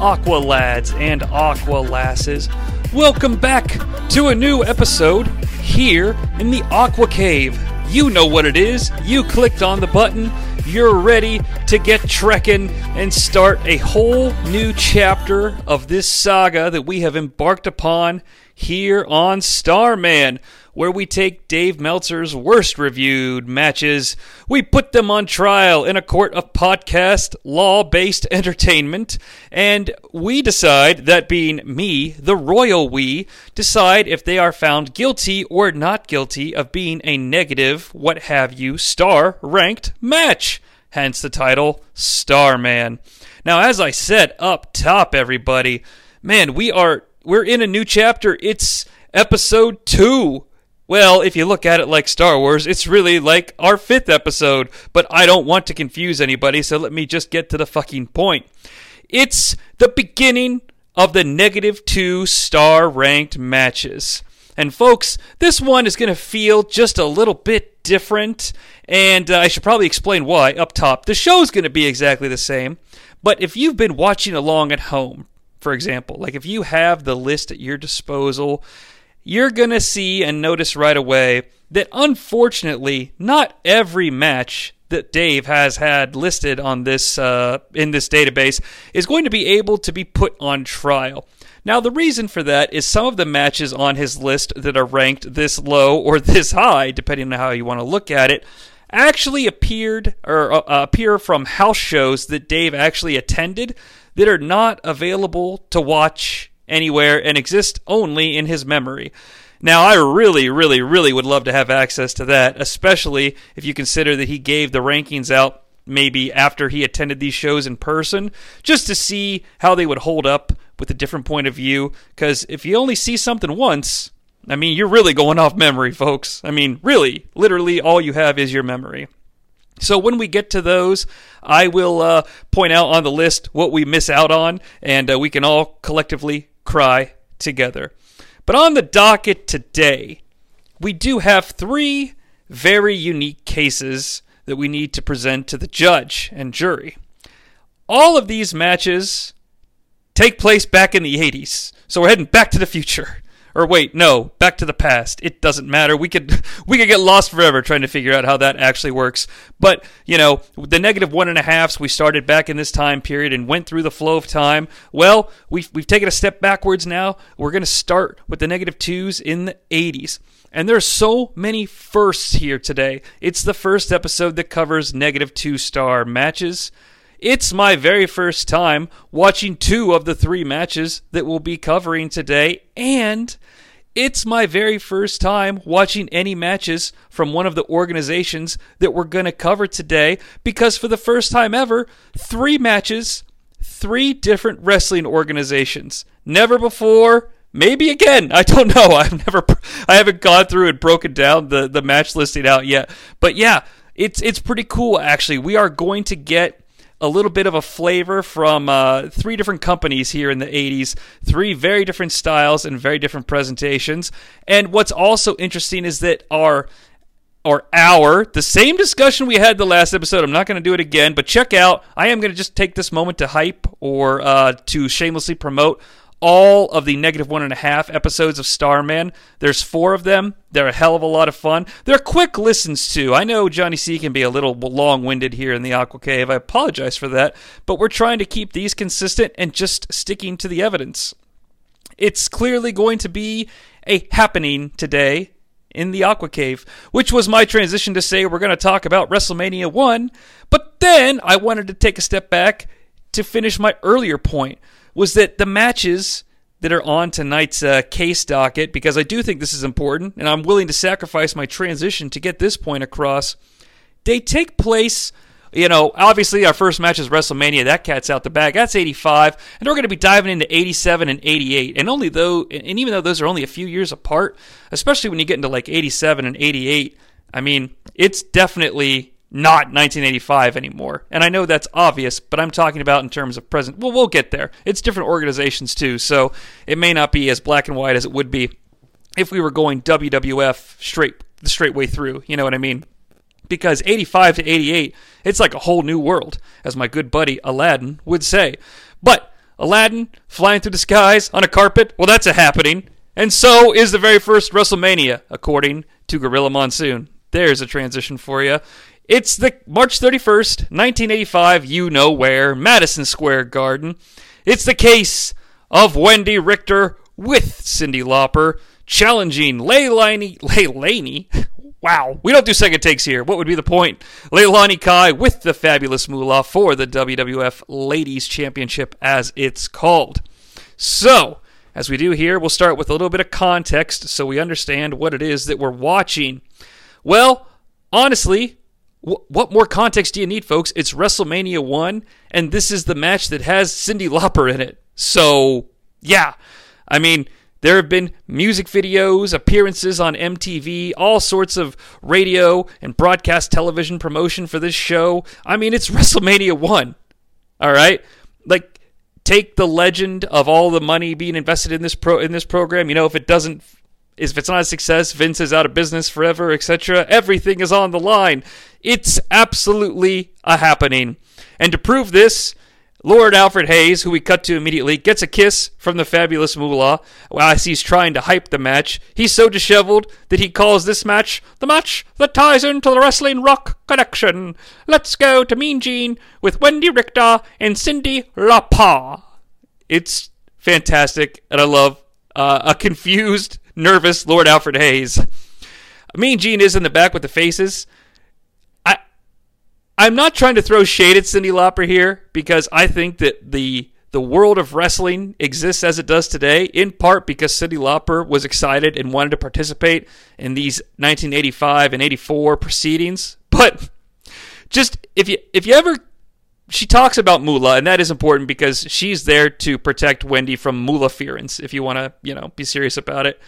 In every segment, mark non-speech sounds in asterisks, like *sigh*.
Aqua Lads and Aqua Lasses. Welcome back to a new episode here in the Aqua Cave. You know what it is. You clicked on the button. You're ready to get trekking and start a whole new chapter of this saga that we have embarked upon here on Starman where we take Dave Meltzer's worst reviewed matches, we put them on trial in a court of podcast law based entertainment, and we decide, that being me, the royal we, decide if they are found guilty or not guilty of being a negative, what have you, star ranked match. Hence the title, Starman. Now, as I said up top, everybody, man, we are we're in a new chapter. It's episode two well, if you look at it like Star Wars, it's really like our fifth episode, but I don't want to confuse anybody, so let me just get to the fucking point. It's the beginning of the negative two star ranked matches. And folks, this one is going to feel just a little bit different, and uh, I should probably explain why up top. The show's going to be exactly the same, but if you've been watching along at home, for example, like if you have the list at your disposal, you're going to see and notice right away that unfortunately, not every match that Dave has had listed on this uh, in this database is going to be able to be put on trial. Now, the reason for that is some of the matches on his list that are ranked this low or *laughs* this high, depending on how you want to look at it, actually appeared or uh, appear from house shows that Dave actually attended that are not available to watch anywhere and exist only in his memory. Now, I really, really, really would love to have access to that, especially if you consider that he gave the rankings out maybe after he attended these shows in person, just to see how they would hold up with a different point of view. Because if you only see something once, I mean, you're really going off memory, folks. I mean, really, literally, all you have is your memory. So when we get to those, I will uh, point out on the list what we miss out on, and uh, we can all collectively cry together. But on the docket today, we do have three very unique cases that we need to present to the judge and jury. All of these matches take place back in the 80s, so we're heading back to the future. Or wait, no, back to the past. It doesn't matter. We could *laughs* we could get lost forever trying to figure out how that actually works. But you know, the negative one and a halfs we started back in this time period and went through the flow of time. Well, we've we've taken a step backwards now. We're going to start with the negative twos in the 80s. And there's so many firsts here today. It's the first episode that covers negative two star matches. It's my very first time watching two of the three matches that we'll be covering today, and it's my very first time watching any matches from one of the organizations that we're going to cover today because for the first time ever, three matches, three different wrestling organizations. Never before, maybe again. I don't know. *laughs* I've never I haven't gone through and broken down the the match listing out yet. But yeah, it's it's pretty cool actually. We are going to get a little bit of a flavor from uh, three different companies here in the 80s, three very different styles and very different presentations. And what's also interesting is that our or our the same discussion we had the last episode. I'm not going to do it again, but check out. I am going to just take this moment to hype or uh, to shamelessly promote all of the negative one and a half episodes of Starman. There's four of them. They're a hell of a lot of fun. They're quick listens too. I know Jonnie Sea can be a little long winded here in the Aqua Cave. I apologize for that, but we're trying to keep these consistent and just sticking to the evidence. It's clearly going to be a happening today in the Aqua Cave, which was my transition to say we're going to talk about WrestleMania 1, but then I wanted to take a step back to finish my earlier point was that the matches that are on tonight's uh, case docket, because I do think this is important, and I'm willing to sacrifice my transition to get this point across. They take place, you know, obviously our first match is WrestleMania. That cat's out the bag. That's 85, and we're going to be diving into 87 and 88. And only though, and even though those are only a few years apart, especially when you get into like 87 and 88, I mean, it's definitely not 1985 anymore. And I know that's obvious, but I'm talking about in terms of present. Well, we'll get there. It's different organizations too, so it may not be as black and white as it would be if we were going WWF straight the straight way through. You know what I mean? Because 85 to 88, it's like a whole new world, as my good buddy Aladdin would say. But Aladdin flying through the skies on a carpet? Well, that's a happening. And so is the very first WrestleMania, according to Gorilla Monsoon. There's a transition for you. It's the March 31st, 1985, you know where, Madison Square Garden. It's the case of Wendy Richter with Cyndi Lauper challenging Leilani, Leilani, *laughs* Wow, we don't do second takes here. What would be the point? Leilani Kai with the fabulous Moolah for the WWF Ladies Championship, as it's called. So, as we do here, we'll start with a little bit of context so we understand what it is that we're watching. Well, honestly, what more context do you need, folks? It's WrestleMania 1, and this is the match that has Cyndi Lauper in it. So, yeah. I mean, there have been music videos, appearances on MTV, all sorts of radio and broadcast television promotion for this show. I mean, it's *laughs* WrestleMania 1. All right? Like take the legend of all the money being invested in this pro in this program, you know, if it doesn't if it's not a success, Vince is out of business forever, etc. Everything is on the line. It's absolutely a happening. And to prove this, Lord Alfred Hayes, who we cut to immediately, gets a kiss from the fabulous Moolah as he's trying to hype the match. He's so disheveled that he calls this match the match that ties into the Wrestling Rock connection. Let's go to Mean Gene with Wendy Richter and Cyndi Lauper. It's fantastic, and I love uh, a confused, nervous Lord Alfred Hayes. Mean Gene is in the back with the faces. I, I'm not trying to throw shade at Cyndi Lauper here because I think that the the world of wrestling exists as it does today, in part because Cyndi Lauper was excited and wanted to participate in these 1985 and 84 proceedings. But just if you if you ever she talks about Moolah, and that is important because she's there to protect Wendy from Moolahference, if you want to, you know, be serious about it,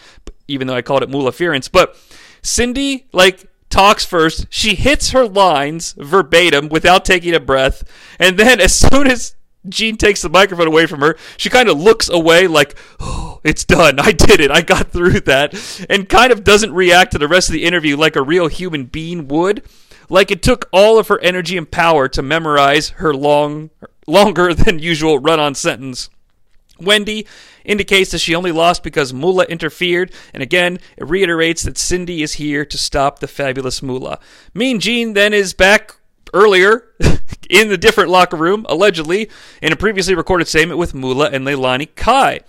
even though I called it Moolahference. But Cyndi like, talks first. She hits her lines verbatim without taking a breath. And then, *laughs* as soon as Gene takes the microphone away from her, she kind of looks away like, oh, it's done. I did it. I got through that. And kind of doesn't react to the rest of the interview like a real human being would. Like it took all of her energy and power to memorize her long, longer *laughs* than usual run on sentence. Wendy indicates that she only lost because Moolah interfered, and again, it reiterates that Cyndi is here to stop the fabulous Moolah. Mean Gene then is back earlier *laughs* in the different locker room, allegedly, in a previously recorded statement with Moolah and Leilani Kai.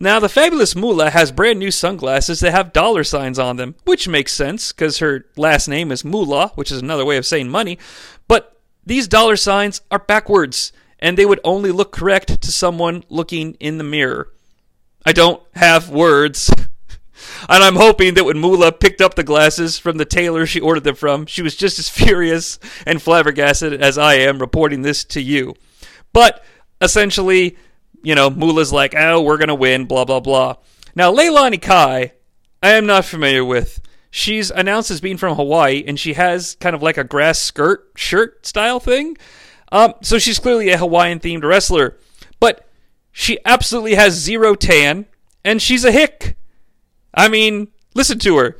Now, the fabulous Moolah has brand new sunglasses that have dollar signs on them, which makes sense because her last name is Moolah, which is another way of saying money. But these dollar signs are backwards and they would only look correct to someone looking in the mirror. I don't have words. *laughs* and I'm hoping that when Moolah picked up the glasses from the tailor she ordered them from, she was just as *laughs* furious and flabbergasted as I am reporting this to you. But essentially, you know, Moolah's like, oh, we're going to win, blah, blah, blah. Now, Leilani Kai, I am not familiar with. She's announced as being from Hawaii, and she has kind of like a grass skirt shirt style thing. Um, so she's clearly a Hawaiian themed wrestler, but she absolutely has zero tan, and she's a hick. I mean, listen to her.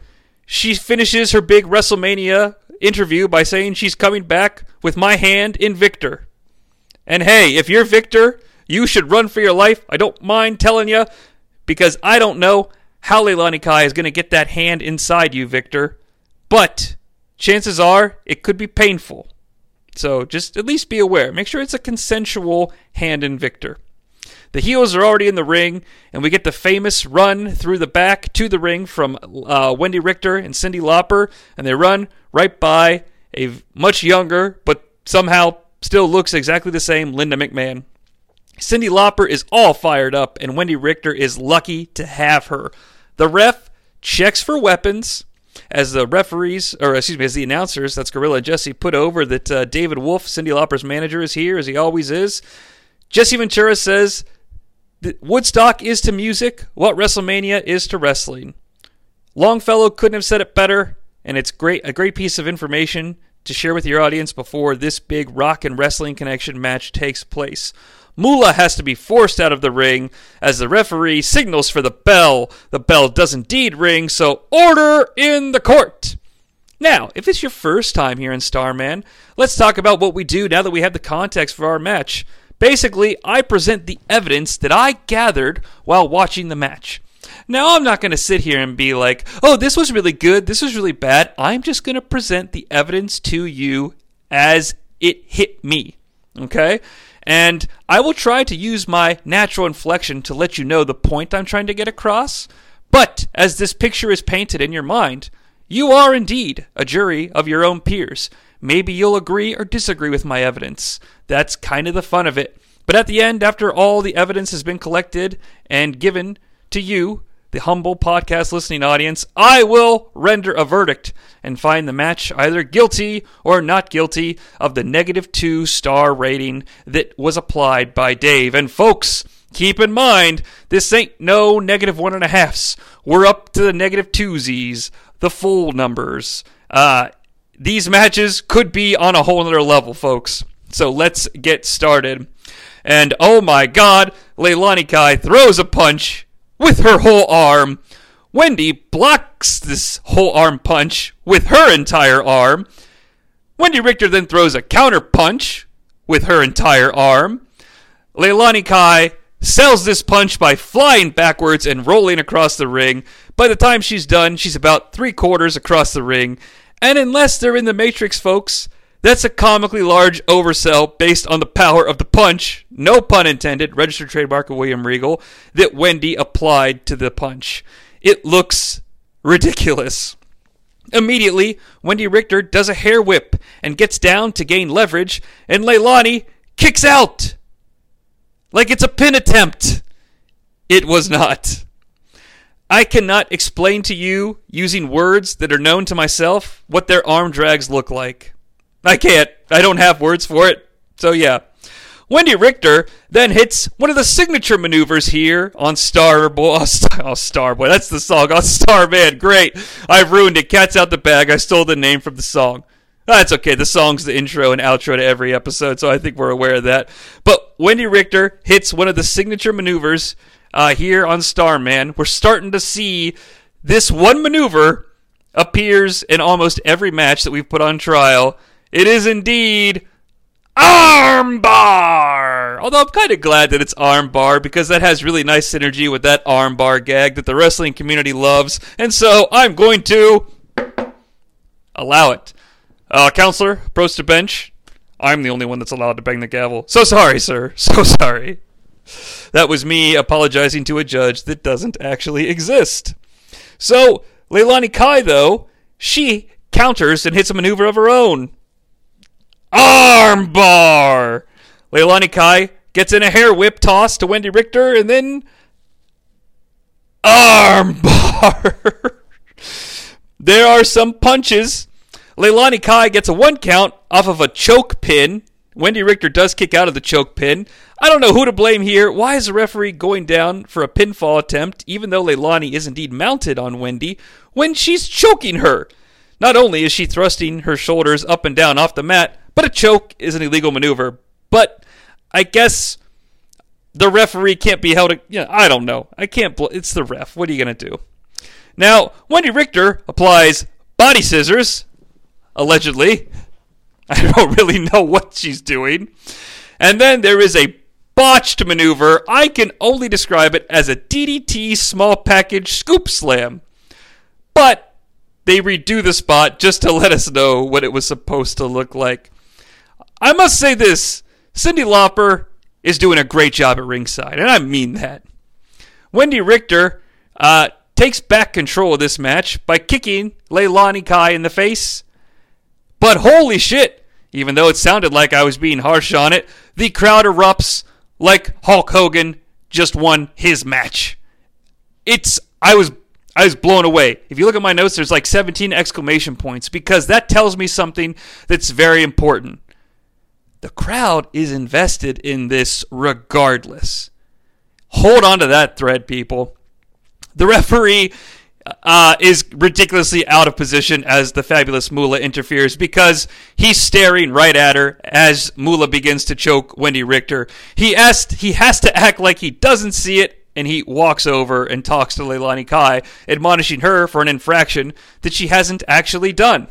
She finishes her big WrestleMania interview by saying she's coming back with my hand in Victor. And hey, if you're Victor, you should run for your life. I don't mind telling you, because I don't know how Leilani Kai is going to get that hand inside you, Victor. But chances are it could be painful. So just at least be aware. Make sure it's a consensual hand in Victor. The heels are already in the ring, and we get the famous run through the back to the ring from uh, Wendy Richter and Cyndi Lauper, and they run right by a much younger, but somehow still looks exactly the same Linda McMahon. Cyndi Lauper is all fired up, and Wendy Richter is lucky to have her. The ref checks for weapons as the referees, or excuse me, as the announcers, that's Gorilla Jesse, put over that uh, David Wolff, Cyndi Lauper's manager, is here, as he always is. Jesse Ventura says Woodstock is to music what WrestleMania is to wrestling. Longfellow couldn't have said it better, and it's great a great piece of information to share with your audience before this big rock and wrestling connection match takes place. Moolah has to be forced out of the ring as the referee signals for the bell. The bell does indeed ring, so order in the court. Now, if it's your first time here in Starman, let's talk about what we do now that we have the context for our match. Basically, I present the evidence that I gathered while watching the match. Now, I'm not going to sit here and be like, oh, this was really good, this was really bad. I'm just going to present the evidence to you as it hit me. Okay? And I will try to use my natural inflection to let you know the point I'm trying to get across. But as this picture is painted in your mind, you are indeed a jury of your own peers. Maybe you'll agree or disagree with my evidence. That's kind of the fun of it. But at the end, after all the evidence has been collected and given to you, the humble podcast listening audience, I will render a verdict and find the match either guilty or not guilty of the negative two star rating that was applied by Dave. And folks, keep in mind, this ain't no negative one and a halfs. We're up to the negative twosies, the full numbers. Uh, these matches could be on a whole other level, folks. So let's get started. And oh my god, Leilani Kai throws a punch with her whole arm. Wendy blocks this whole arm punch with her entire arm. Wendy Richter then throws a counter punch with her entire arm. Leilani Kai sells this punch by flying backwards and rolling across the ring. By the time she's done, she's about three quarters across the ring. And unless they're in the Matrix, folks, that's a comically large oversell based on the power of the punch, no pun intended, registered trademark of William Regal, that Wendy applied to the punch. It looks ridiculous. Immediately, Wendy Richter does a hair whip and gets down to gain leverage, and Leilani kicks out. Like it's a pin attempt. It was not. I cannot explain to you, using words that are known to myself, what their arm drags look like. I can't. I don't have words for it. So yeah. Wendy Richter then hits one of the signature maneuvers here on Starboy. *laughs* Oh, Starboy. That's the song. On Starman. Great. I've ruined it. Cat's out the bag. I stole the name from the song. That's okay. The song's the intro and outro to every episode, so I think we're aware of that. But Wendy Richter hits one of the signature maneuvers uh, here on Starman. We're starting to see this one maneuver appears in almost every match that we've put on trial it is indeed armbar. Although I'm kind of glad that it's armbar because that has really nice synergy with that armbar gag that the wrestling community loves, and so I'm going to allow it. Uh, counselor, approach the bench. I'm the only one that's allowed to bang the gavel. So sorry, sir. *laughs* So sorry. That was me apologizing to a judge that doesn't actually exist. So, Leilani Kai, though, she counters and hits a maneuver of her own. Armbar! Leilani Kai gets in a hair whip toss to Wendy Richter and then. Armbar! *laughs* there are some punches. Leilani Kai gets a one count off of a choke pin. Wendy Richter does kick out of the choke pin. I don't know who to blame here. Why is the referee going down for a pinfall attempt, even though Leilani is indeed mounted on Wendy, when she's choking her? Not only is she thrusting her shoulders up and down off the mat, but a choke is an illegal maneuver. But I guess the referee can't be held. Yeah, I don't know. I can't. Bl- it's the ref. What are you gonna do? Now, Wendy Richter applies body scissors, allegedly. *laughs* I don't really know what she's doing. And then there is a botched maneuver. I can only describe it as a DDT small package scoop slam. But they redo the spot just to let us know what it was supposed to look like. I must say this Cyndi Lauper is doing a great job at ringside, and I mean that. Wendy Richter uh, takes back control of this match by kicking Leilani Kai in the face. But holy shit, even though it sounded like I was being harsh on it, the crowd erupts like Hulk Hogan just won his match. It's I was I was blown away. If you look at my notes, there's like 17 exclamation points because that tells me something that's very important. The crowd is invested in this regardless. Hold on to that thread, people. The referee uh, is ridiculously out of position as the fabulous Moolah interferes because he's staring right at her as Moolah begins to choke Wendy Richter. He asked, he has to act like he doesn't see it, and he walks over and talks to Leilani Kai, admonishing her for an infraction that she hasn't actually done.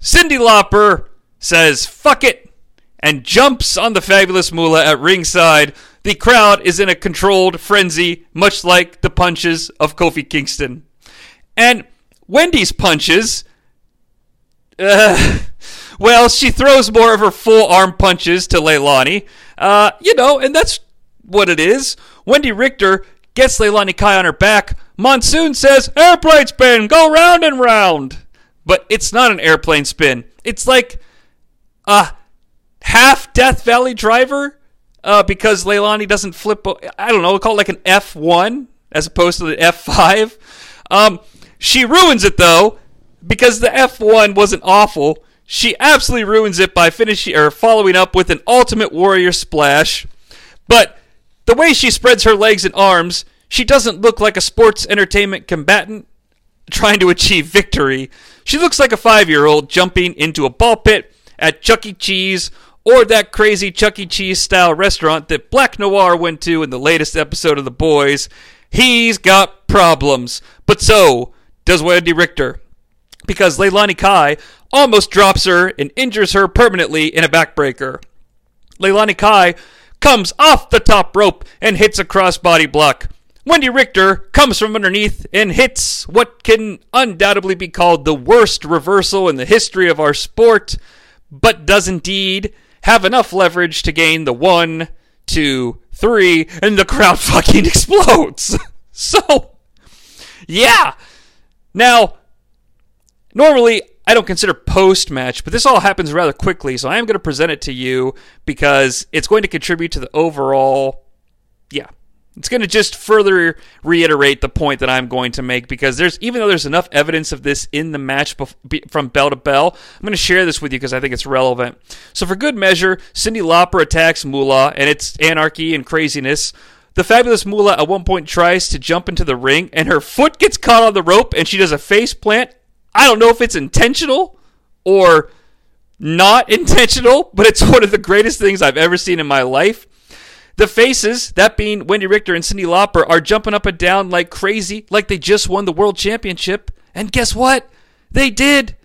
Cyndi Lauper says, "Fuck it." And jumps on the fabulous Moolah at ringside. The crowd is in a controlled frenzy, much like the punches of Kofi Kingston. And Wendy's punches, uh, *laughs* well, she throws more of her full arm punches to Leilani. Uh, you know, and that's what it is. Wendy Richter gets Leilani Kai on her back. Monsoon says, airplane spin, go round and round. But it's not an airplane spin. It's like a half Death Valley driver uh, because Leilani doesn't flip. I don't know, we'll call it like an F1 as opposed to the F5. Um, she ruins it though because the F1 wasn't awful. She absolutely ruins it by finishing or following up with an Ultimate Warrior splash. But the way she spreads her legs and arms, she doesn't look like a sports entertainment combatant trying to achieve victory. She looks like a five year old jumping into a ball pit at Chuck E. Cheese or that crazy Chuck E. Cheese style restaurant that Black Noir went to in the latest episode of The Boys. He's got problems. But so does Wendy Richter. Because Leilani Kai almost drops her and injures her permanently in a backbreaker. Leilani Kai comes off the top rope and hits a crossbody block. Wendy Richter comes from underneath and hits what can undoubtedly be called the worst reversal in the history of our sport, but does indeed have enough leverage to gain the one, two, three, and the crowd *laughs* fucking explodes. *laughs* so, yeah. Now, normally I don't consider post match, but this all happens rather quickly, so I am going to present it to you because it's going to contribute to the overall. Yeah. It's going to just further reiterate the point that I'm going to make because there's even though there's enough evidence of this in the match from bell to bell, I'm going to share this with you because I think it's relevant. So for good measure, Cyndi Lauper attacks Moolah and it's anarchy and craziness. The fabulous Moolah at one point tries to jump into the ring and her foot gets caught on the rope and she does a face plant I don't know if it's intentional or not intentional, but it's one of the greatest things I've ever seen in my life. The faces, that being Wendy Richter and Cyndi Lauper, are jumping up and down like crazy, like they just won the world championship. And guess what? They did.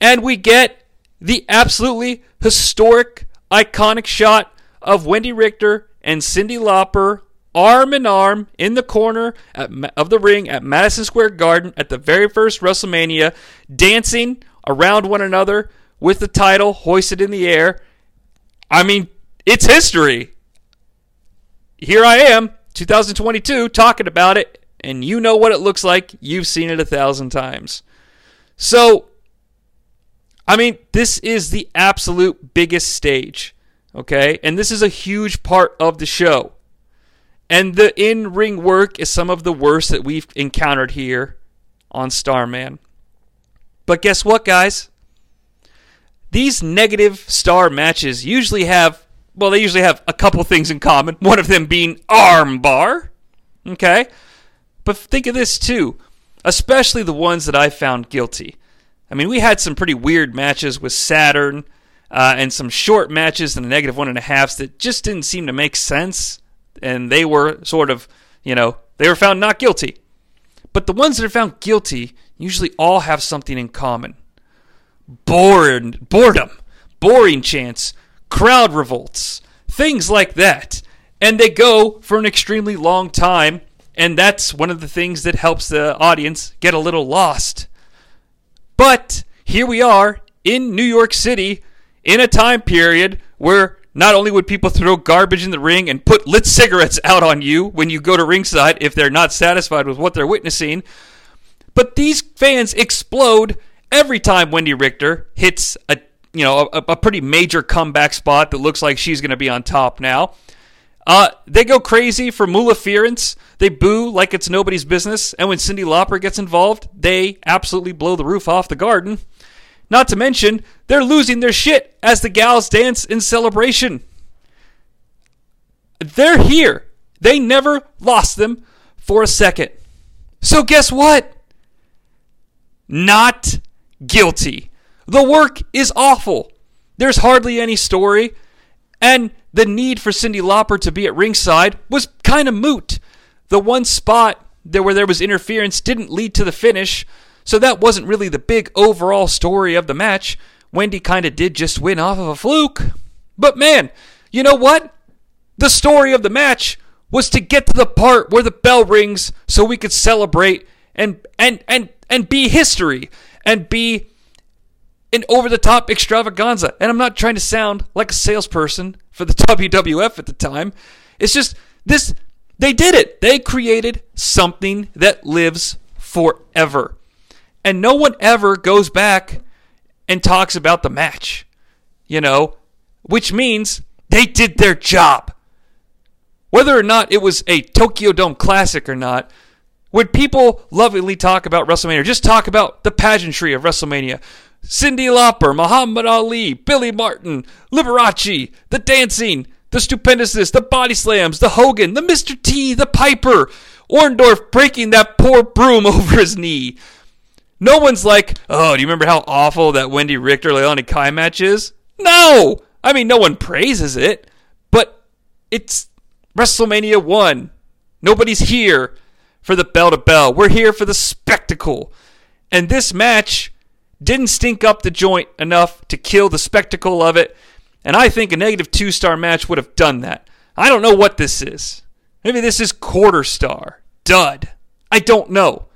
And we get the absolutely historic, iconic shot of Wendy Richter and Cyndi Lauper arm in arm in the corner at, of the ring at Madison Square Garden at the very first WrestleMania, dancing around one another with the title hoisted in the air. I mean, it's history. Here I am, 2022, talking about it, and you know what it looks like. You've seen it a thousand times. So, I mean, this is the absolute biggest stage, okay? And this is a huge part of the show. And the in ring work is some of the worst that we've encountered here on Starman. But guess what, guys? These negative star matches usually have, well, they usually have a couple things in common. One of them being armbar. Okay? But think of this too, especially the ones that I found guilty. I mean, we had some pretty weird matches with Saturn uh, and some short matches and the negative one and a halfs that just didn't seem to make sense and they were sort of, you know, they were found not guilty. But the ones that are found guilty usually all have something in common. Bored, boredom, boring chants, crowd revolts, things like that. And they go for an extremely long time, and that's one of the things that helps the audience get a little lost. But here we are in New York City in a time period where not only would people throw garbage in the ring and put lit cigarettes out on you when you go to ringside if they're not satisfied with what they're witnessing, but these fans explode every time Wendy Richter hits a you know a, a pretty major comeback spot that looks like she's going to be on top now. Uh, they go crazy for Moolahference. They boo like it's nobody's business. And when Cyndi Lauper gets involved, they absolutely blow the roof off the garden. Not to mention, they're losing their shit as the gals dance in celebration. They're here. They never lost them for a second. So, guess what? Not guilty. The work is awful. There's hardly any story. And the need for Cyndi Lauper to be at ringside was kind of moot. The one spot there where there was interference didn't lead to the finish, so that wasn't really the big overall story of the match. Wendy kind of did just win off of a fluke. But man, you know what? The story of the match was to get to the part where the bell rings so we could celebrate and and and and be history and be an over the top extravaganza. And I'm not trying to sound like a salesperson for the *laughs* WWF at the time. It's just this they did it. They created something that lives forever. And no one ever goes back and talks about the match. You know, which means they did their job. Whether or not it was a Tokyo Dome classic or not, would people lovingly talk about WrestleMania, just talk about the pageantry of WrestleMania. Cyndi Lauper, Muhammad Ali, Billy Martin, Liberace, the dancing, the stupendousness, the body slams, the Hogan, the Mr. T, the Piper, Orndorff breaking that poor broom *laughs* over his knee. No one's like, oh, do you remember how awful that Wendy Richter Leilani Kai match is? No! I mean, no one praises it, but it's WrestleMania 1. Nobody's here for the bell to bell. We're here for the spectacle. And this match didn't stink up the joint enough to kill the spectacle of it. And I think a negative two star match would have done that. I don't know what this is. Maybe this is quarter star. Dud. I don't know.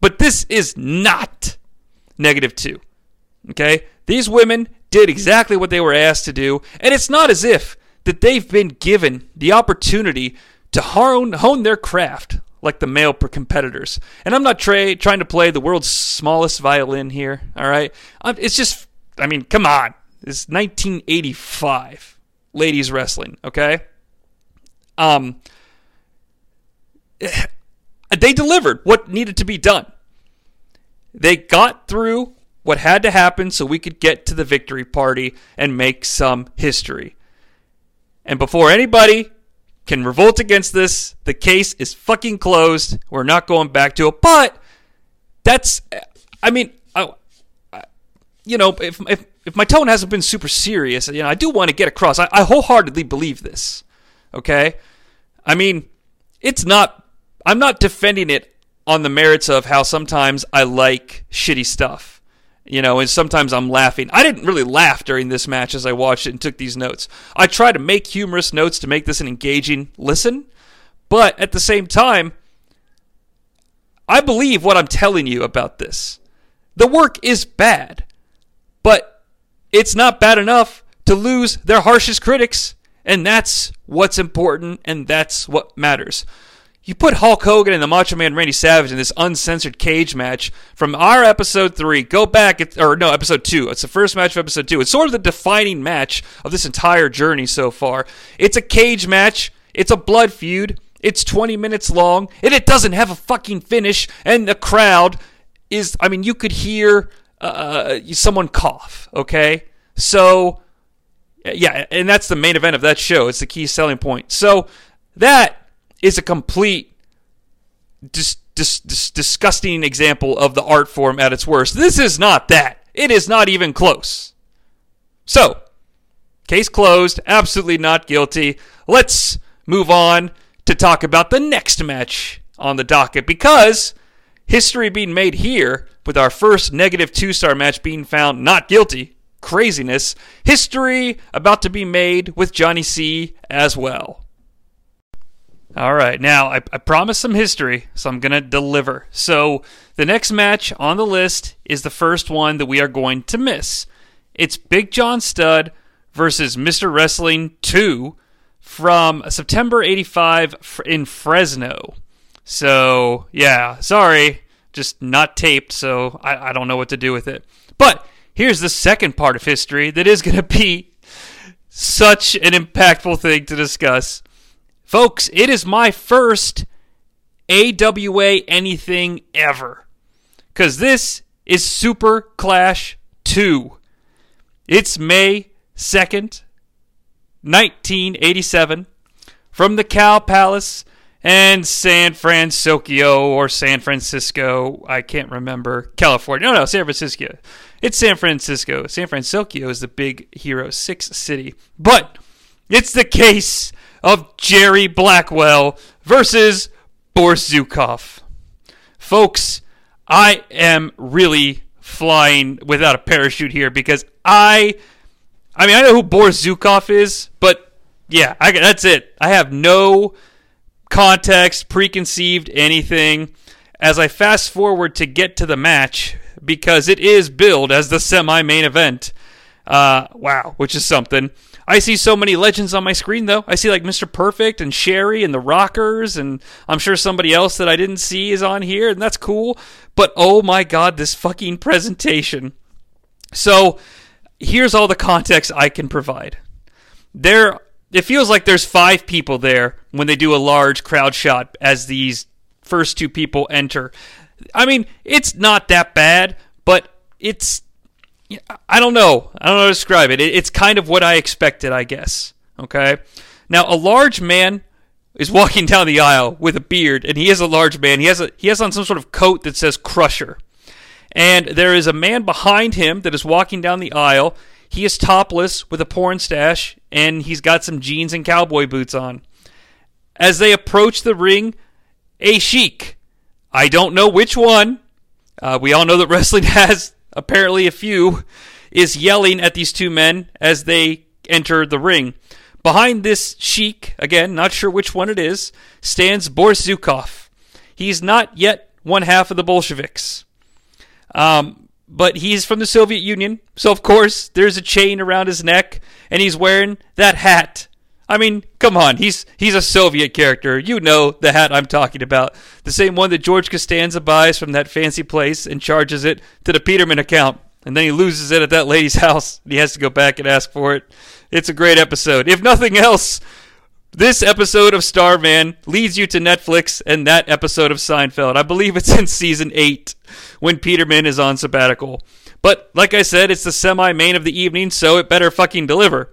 But this is not negative two. Okay? These women did exactly what they were asked to do. And it's not as if that they've been given the opportunity to hone, hone their craft like the male competitors. And I'm not tra- trying to play the world's smallest violin here, all right? It's just, I mean, come on. It's 1985, ladies wrestling, okay? Um, they delivered what needed to be done. They got through what had to happen so we could get to the victory party and make some history. And before anybody can revolt against this, the case is fucking closed. We're not going back to it. But that's, I mean, I, I, you know, if, if if my tone hasn't been super serious, you know, I do want to get across. I, I wholeheartedly believe this. Okay, I mean, it's not. I'm not defending it on the merits of how sometimes I like shitty stuff you know, and sometimes I'm laughing. I didn't really laugh during this match as I watched it and took these notes. I try to make humorous notes to make this an engaging listen, but at the same time, I believe what I'm telling you about this. The work is bad, but it's not bad enough to lose their harshest critics, and that's what's important and that's what matters. You put Hulk Hogan and the Macho Man Randy Savage in this uncensored cage match from our episode three. Go back, or no, episode two. It's the first match of episode two. It's sort of the defining match of this entire journey so far. It's a cage match. It's a blood feud. It's 20 minutes long, and it doesn't have a fucking finish. And the crowd is, I mean, you could hear uh, someone cough. Okay, so yeah, and that's the main event of that show. It's the key selling point. So that is a complete dis- dis- dis- disgusting example of the art form at its worst. This is not that. It is not even close. So, case closed. Absolutely not guilty. Let's move on to talk about the next match on the docket because history being made here with our first negative two star match being found not guilty. Craziness. History about to be made with Jonnie Sea as well. All right, now I, I promised some history, so I'm going to deliver. So the next match on the list is the first one that we are going to miss. It's Big John Studd versus Mr. Wrestling 2 from September 85 in Fresno. So, yeah, sorry, just not taped, so I, I don't know what to do with it. But here's the second part of history that is going to be *laughs* such an impactful thing to discuss. Folks, it is my first AWA anything ever. Because this is Super Clash 2. It's May 2nd, 1987, from the Cow Palace and San Francisco or San Francisco. I can't remember. California. No, no, San Francisco. It's San Francisco. San Francisco is the big Hero 6 city. But it's the case of Jerry Blackwell versus Boris Zhukov. Folks, I am really flying without a parachute here because I I mean, I know who Boris Zhukov is, but yeah, I, that's it. I have no context, preconceived anything. As I fast forward to get to the match, because it is billed as the semi main event. Uh, wow, which is something. I see so many legends on my screen, though. I see like Mr. Perfect and Sherry and the Rockers, and I'm sure somebody else that I didn't see is on here, and that's cool. But oh my god, this fucking *laughs* presentation. So here's all the context I can provide. There, it feels like there's five people there when they do a large crowd shot as these first two people enter. I mean, it's not that bad, but it's I don't know. I don't know how to describe it. It's kind of what I expected, I guess. Okay. Now, a large man is walking down the aisle with a beard, and he is a large man. He has a he has on some sort of coat that says Crusher, and there is a man behind him that is walking down the aisle. He is topless with a porn stash, and he's got some jeans and cowboy boots on. As they approach the ring, a sheik, I don't know which one. Uh, we all know that wrestling *laughs* has apparently a few, is yelling at these two men as they enter the ring. Behind this sheik, again, not sure which one it is, stands Boris Zhukov. He's not yet one half of the Bolsheviks. Um, but he's from the Soviet Union, so of course there's a chain around his neck, and he's wearing that hat. I mean, come on, he's he's a Soviet character. You know the hat I'm talking about. The same one that George Costanza buys from that fancy place and charges it to the Peterman account. And then he loses it at that lady's *laughs* house and he has to go back and ask for it. It's a great episode. If nothing else, this episode of Starman leads you to Netflix and that episode of Seinfeld. I believe it's in season 8 when Peterman is on sabbatical. But like I said, it's the semi main of the evening, so it better fucking deliver.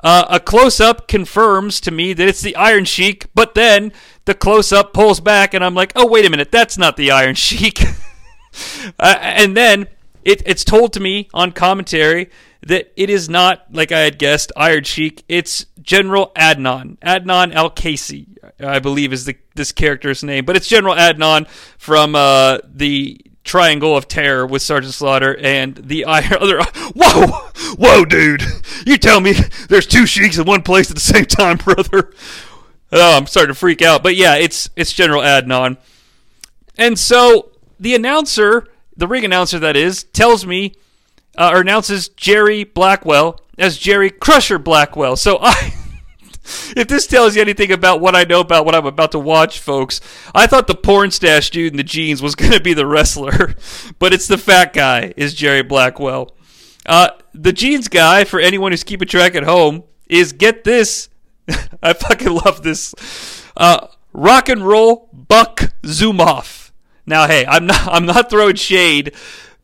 Uh, a close up confirms to me that it's the Iron Sheik, but then the close up pulls back, and I'm like, oh, wait a minute, that's not the Iron *laughs* Sheik. *laughs* uh, and then it, it's told to me on commentary that it is not, like I had guessed, Iron Sheik. It's General Adnan. Adnan Al Kaisi, I believe, is the, this character's name. But it's General Adnan from uh, the Triangle of Terror with Sergeant Slaughter and the *laughs* other. Whoa! Whoa, dude! You tell me there's two sheiks in one place at the same time, *laughs* brother. Oh, I'm starting to freak out. But yeah, it's it's General Adnan. And so the announcer the ring announcer that is tells me uh, or announces Jerry Blackwell as Jerry Crusher Blackwell. So *laughs* I if this tells you anything about what I know about what I'm about to watch, folks, I thought the porn stash dude in the jeans was *laughs* going to be the wrestler, but it's the fat guy is Jerry Blackwell. Uh, the jeans guy, for anyone who's keeping track at home, is get this. *laughs* I fucking love this. Uh, rock and roll Buck Zumhofe. Now, hey, I'm not I'm not throwing shade.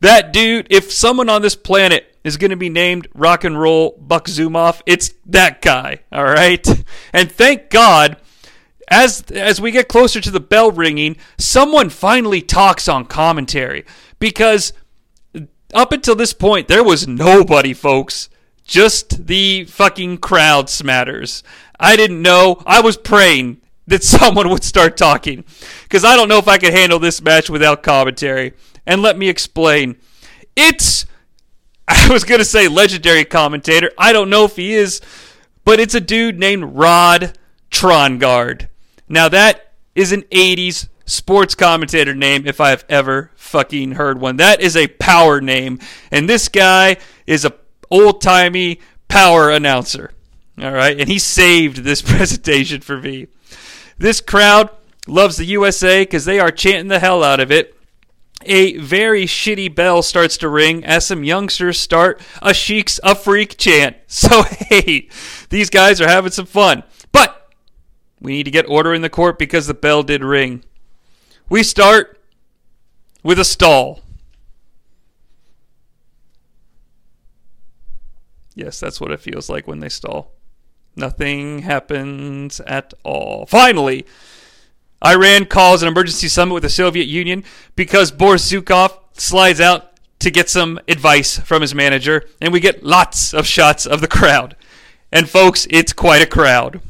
That dude, if someone on this planet is going to be named Rock and Roll Buck Zumhofe, it's that guy. All right, and thank God. As as we get closer to the bell ringing, someone finally talks on commentary because up until this point there was nobody, folks. Just the fucking crowd smatters. I didn't know. I was praying that *laughs* someone would start talking. Because I don't know if I could handle this match without commentary. And let me explain. It's, *laughs* I was going to say legendary commentator. I don't know if he is, but it's a dude named Rod Trongard. Now, that is an 80s sports commentator name if I've ever fucking heard one. That is a power name. And this guy is a old timey power announcer. All right. And he saved this *laughs* presentation for me. This crowd loves the USA because they are chanting the hell out of it. A very shitty bell starts to ring as some youngsters start a Sheik's a freak chant. *laughs* So, hey, these guys are having some fun. But we need to get order in the court because the bell did ring. We start with a stall. Yes, that's what it feels like when they stall. Nothing happens at all. Finally, Iran calls an emergency summit with the Soviet Union because Boris Zhukov slides out to get some advice from his manager, and we get lots of shots of the crowd. And folks, it's quite a crowd.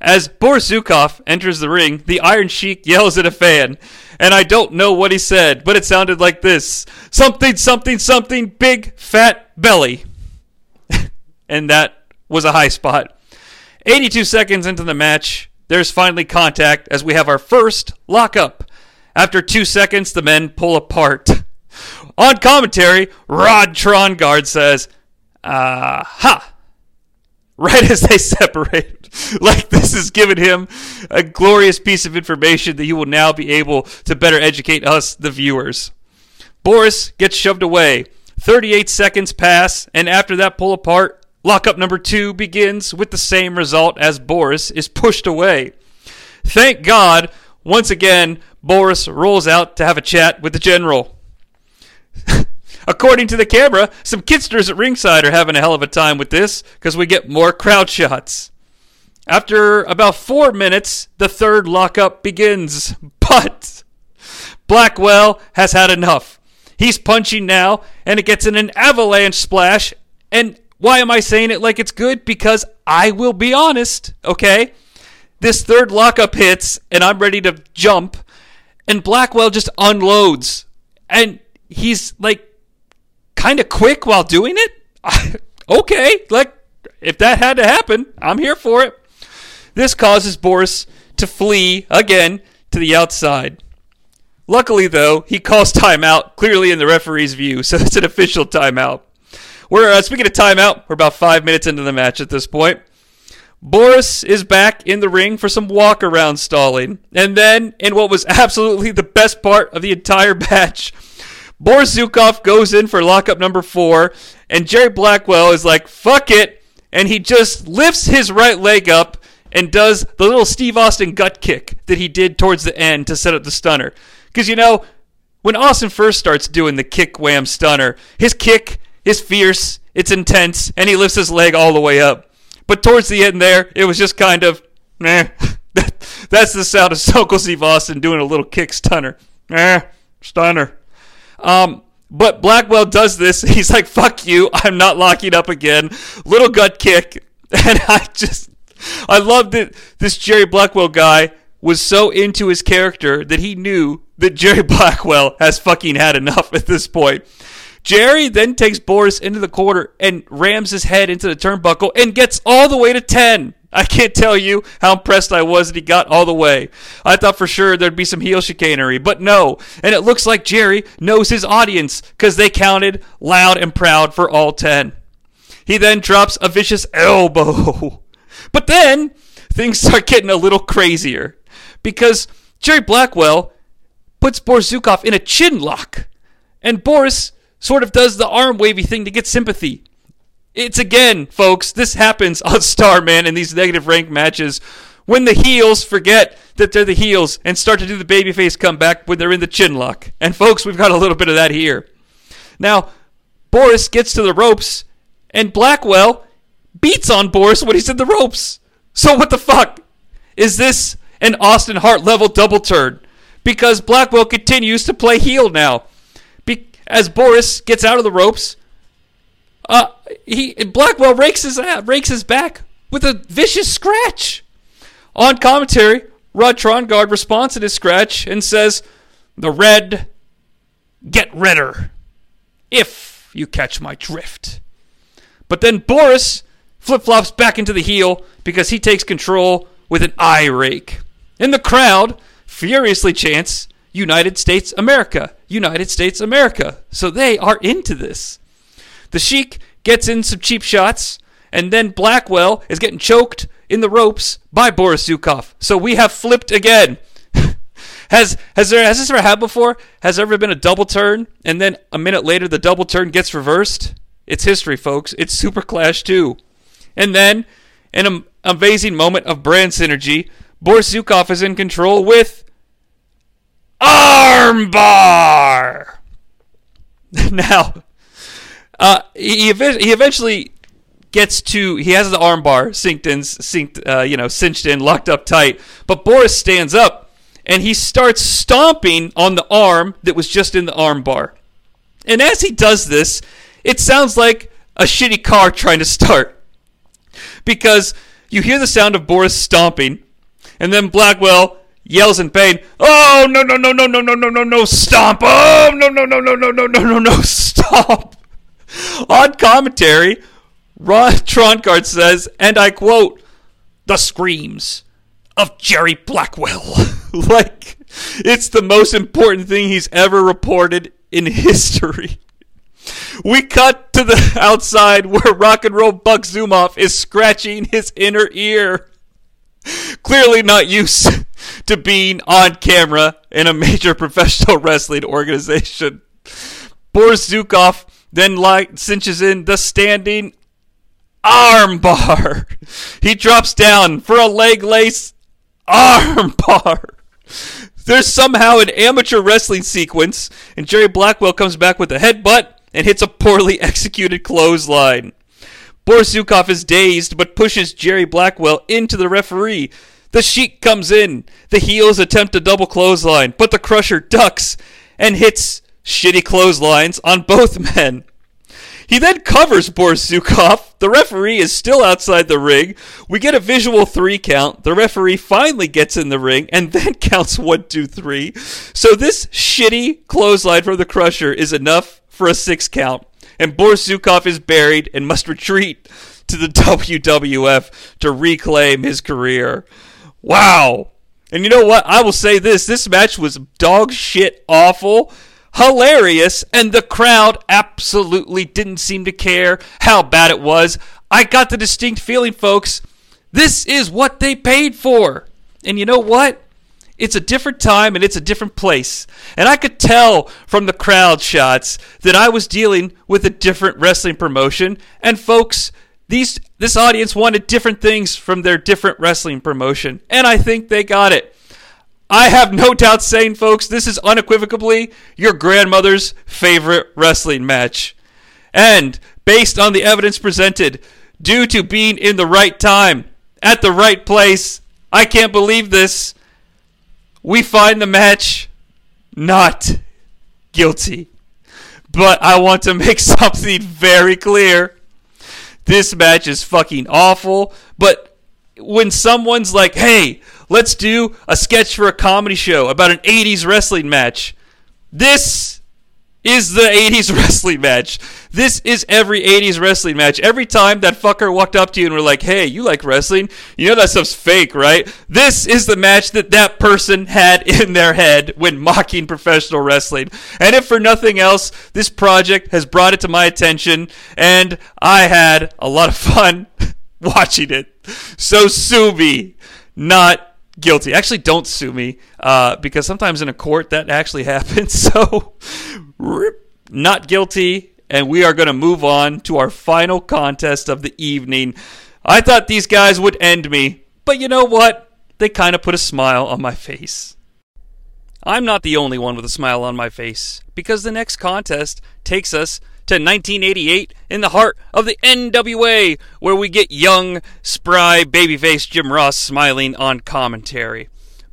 As Boris Zhukov enters the ring, the Iron Sheik yells at a fan, and I don't know what he said, but it sounded like this Something, something, something, big, fat belly. *laughs* and that was a high spot. 82 seconds into the match, there's finally contact as we have our first lockup. After two seconds, the men pull apart. On commentary, Rod Trongard says, Aha! Right as they *laughs* separate. like this is giving him a glorious piece of information that he will now be able to better educate us, the viewers. Boris gets shoved away. 38 seconds pass, and after that pull apart, lockup number two begins with the same result as Boris is pushed away. Thank God, once again, Boris rolls out to have a chat with the general. *laughs* According to the camera, some kidsters at ringside are having a hell of a time with this because we get more crowd shots. After about four minutes, the third lockup begins. *laughs* But Blackwell has had enough. He's punching now, and it gets in an avalanche splash. And why am I saying it like it's good? Because I will be honest, okay? This third lockup hits, and I'm ready to jump, and Blackwell just unloads. And he's like kind of quick while doing it. *laughs* okay, like if that had to happen, I'm here for it. This causes Boris to flee again to the outside. Luckily, though, he calls timeout, clearly in the referee's view, *laughs* so it's an official timeout. We're uh, speaking of timeout. We're about five minutes into the match at this point. Boris is back in the ring for some walk around stalling, and then in what was *laughs* absolutely the best part of the entire *laughs* match, Boris Zhukov goes in for lockup number four, and Jerry Blackwell is like, "Fuck it," and he just lifts his right leg up and does the little Steve Austin gut kick that he did towards the end to set up the stunner. Because, you know, when Austin first starts doing the kick wham stunner, his kick is fierce, it's intense, and he lifts his leg all the way up. But towards the end there, it was just kind of, eh. *laughs* That's the sound of Cold Steve Austin doing a little kick stunner. Eh, stunner. Um, but Blackwell does this. *laughs* He's like, fuck you. I'm not locking up again. Little gut kick. *laughs* And I just, I love that this Jerry Blackwell guy was so into his character that he knew that Jerry Blackwell has fucking had enough at this point. Jerry then takes Boris into the corner and rams his head into the turnbuckle and gets all the way to 10. I can't tell you how impressed I was that he got all the way. I thought for sure there'd be some heel chicanery, but no. And it looks like Jerry knows his audience because they counted loud and proud for all 10. He then drops a vicious elbow. *laughs* But then things start getting a little crazier because Jerry Blackwell puts Boris Zhukov in a chin lock, and Boris sort of does the arm wavy thing to get sympathy. It's again, folks, this happens on *laughs* Starman in these negative rank matches when the heels forget that they're the heels and start to do the babyface comeback when they're in the chin lock. And folks, we've got a little bit of that here. Now, Boris gets to the ropes, and Blackwell beats on Boris when he's in the ropes. So what the fuck? Is this an Austin Hart level double turn? Because Blackwell continues to play heel now. As Boris gets out of the ropes, uh, he Blackwell rakes his uh, rakes his back with a vicious scratch. On commentary, Rod Trongard responds to this scratch and says, "The red get redder, if you catch my drift." But then Boris flip flops back into the heel because he takes control with an eye rake. And the crowd furiously chants, United States America, United States America. So they are into this. The Sheik gets in some cheap shots, and then Blackwell is getting choked in the ropes by Boris Zhukov. So we have flipped again. *laughs* has has there has this ever happened before? Has there ever been a double turn and then a minute later the double turn gets reversed? It's history, folks. It's Super Clash 2. And then, in an amazing moment of brand synergy, Boris Zhukov is in control with Armbar. *laughs* now, uh, he, he eventually gets to he has the armbar synced in, synced, uh, you know, cinched in, locked up tight. But Boris stands up and he starts stomping on the arm that was just in the armbar. And as he does this, it sounds like a shitty car trying to start because you hear the sound of Boris stomping, and then Blackwell yells in pain, "Oh no no no no no no no no no stomp! Oh no no no no no no no no no stomp!" On commentary, Rod Trongard says, and I quote, the screams of Jerry Blackwell. like, it's the most important thing he's ever reported in history. We cut to the outside where rock and roll Buck Zumhofe is scratching his inner ear. Clearly not used *laughs* to being on camera in a major *laughs* professional wrestling organization. Boris Zhukov then like cinches in the standing armbar. He drops down for a leg lace armbar. There's somehow an amateur wrestling sequence, and Jerry Blackwell comes back with a headbutt and hits a poorly *laughs* executed clothesline. Boris Zhukov is dazed but pushes Jerry Blackwell into the referee. The Sheik comes in. The heels attempt a double clothesline, but the Crusher ducks and hits shitty clotheslines on both *laughs* men. He then covers Boris Zhukov. The referee is still outside the ring. We get a visual three count. The referee finally gets in the ring and *laughs* then counts one, two, three. So this shitty clothesline from the Crusher is enough for a six count. And Boris Zhukov is buried and must retreat to the *laughs* WWF to reclaim his career. Wow. And you know what? I will say this this match was dog shit awful hilarious, and the crowd absolutely didn't seem to care how bad it was. I got the distinct feeling, folks, this is what they paid for. And you know what? It's a different time and it's a different place. And I could tell from the crowd shots that I was dealing with a different wrestling promotion. And folks, these this audience wanted different things from their different wrestling promotion. And I think they got it. I have no *laughs* doubt saying, folks, this is unequivocally your grandmother's favorite wrestling match. And based on the evidence presented, due to being in the right time, at the right place, I can't believe this. We find the match not guilty. But I want to make *laughs* something very clear. This match is fucking awful, but when someone's like, hey, let's do a sketch for a comedy show about an 80s wrestling match. This is the 80s *laughs* wrestling match. This is every 80s wrestling match. Every time that fucker walked up to you and were like, hey, you like wrestling? You know that stuff's fake, right? This is the match that that person had *laughs* in their head when mocking professional wrestling. And if for nothing else, this project has brought it to my attention, and I had a lot of *laughs* fun watching it. So sue me, not guilty. Actually, don't sue me uh, because sometimes in a court that actually happens. So, not guilty, and we are going to move on to our final contest of the evening. I thought these guys would end me, but you know what? They kind of put a smile on my face. I'm not the only one with a smile on my face because the next contest takes us to 1988 in the heart of the NWA, where we get young, spry, babyface Jim Ross smiling on commentary.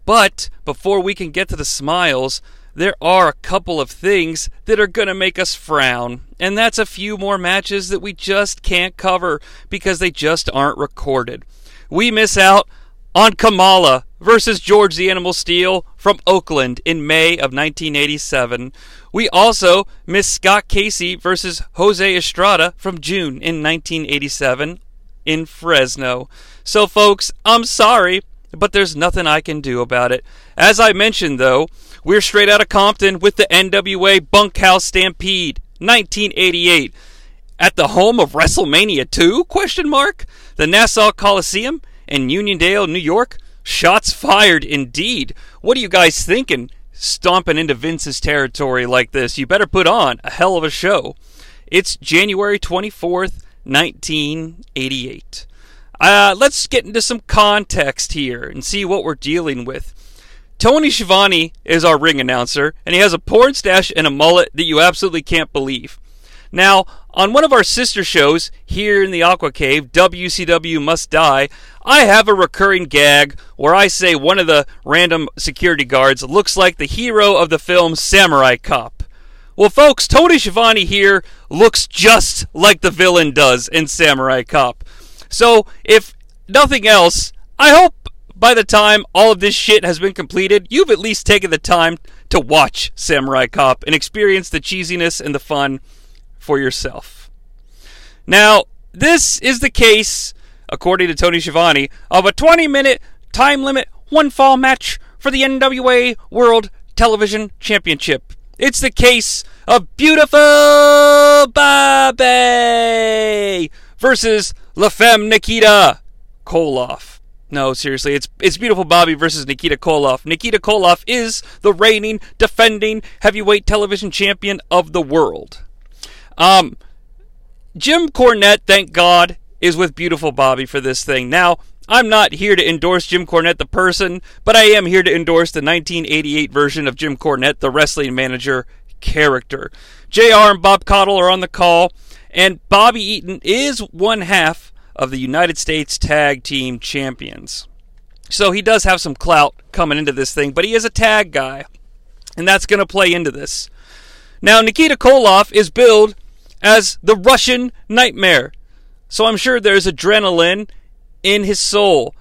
But before we can get to the smiles, there are a couple of things that are going to make us frown. And that's a few more matches that we just can't cover because they just aren't recorded. We miss out on Kamala versus George the Animal Steele from Oakland in May of 1987. We also miss Scott Casey versus Jose Estrada from June in 1987 in Fresno. So, folks, I'm sorry, but there's nothing I can do about it. As I mentioned, though, we're straight out of Compton with the NWA Bunkhouse Stampede 1988 at the home of WrestleMania 2? Question mark. The Nassau Coliseum in Uniondale, New York. Shots fired indeed. What are you guys thinking? stomping into Vince's territory like this, you better put on a hell of a show. It's January 24th, 1988. Uh, let's get into some context here and see what we're dealing with. Tony Schiavone is our ring announcer, and he has a porn stash and a mullet that you absolutely can't believe. Now, on one of our sister shows here in the Aqua Cave, WCW Must Die, I have a recurring gag where I say one of the random security guards looks like the hero of the film Samurai Cop. Well, folks, Tony Schiavone here looks just like the villain does in Samurai Cop. So, if nothing else, I hope by the time all of this shit has been completed, you've at least taken the time to watch Samurai Cop and experience the cheesiness and the fun for yourself. Now, this is the case, according to Tony Schiavone, of a 20 minute time limit one fall match for the NWA World Television Championship. It's the case of Beautiful Bobby versus La Femme Nikita Koloff. No, seriously, it's it's Beautiful Bobby versus Nikita Koloff. Nikita Koloff is the reigning, defending heavyweight television champion of the world. Um, Jim Cornette, thank God, is with Beautiful Bobby for this thing. Now, I'm not here to endorse Jim Cornette the person, but I am here to endorse the 1988 version of Jim Cornette, the wrestling manager character. JR and Bob Caudle are on the call, and Bobby Eaton is one half of the United States Tag Team Champions. So he does have some clout coming into this thing, but he is a tag guy, and that's going to play into this. Now, Nikita Koloff is billed as the Russian Nightmare, so I'm sure there's adrenaline in his soul.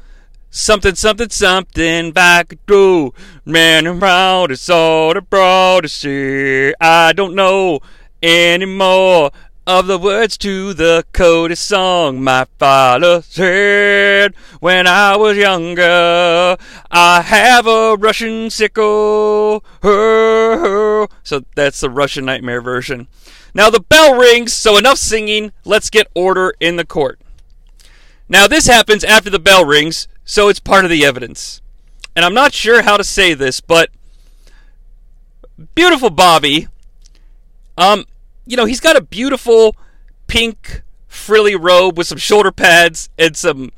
Something, something, something back through. Man around it's all the broad to see. I don't know anymore of the words to the coded song my father said when I was younger. I have a Russian sickle. So that's the Russian Nightmare version. Now the bell rings, so enough singing. Let's get order in the court. Now, this happens after the bell rings, so it's part of the evidence. And I'm not sure how to say this, but beautiful Bobby, um, you know, he's got a beautiful pink frilly robe with some shoulder pads and some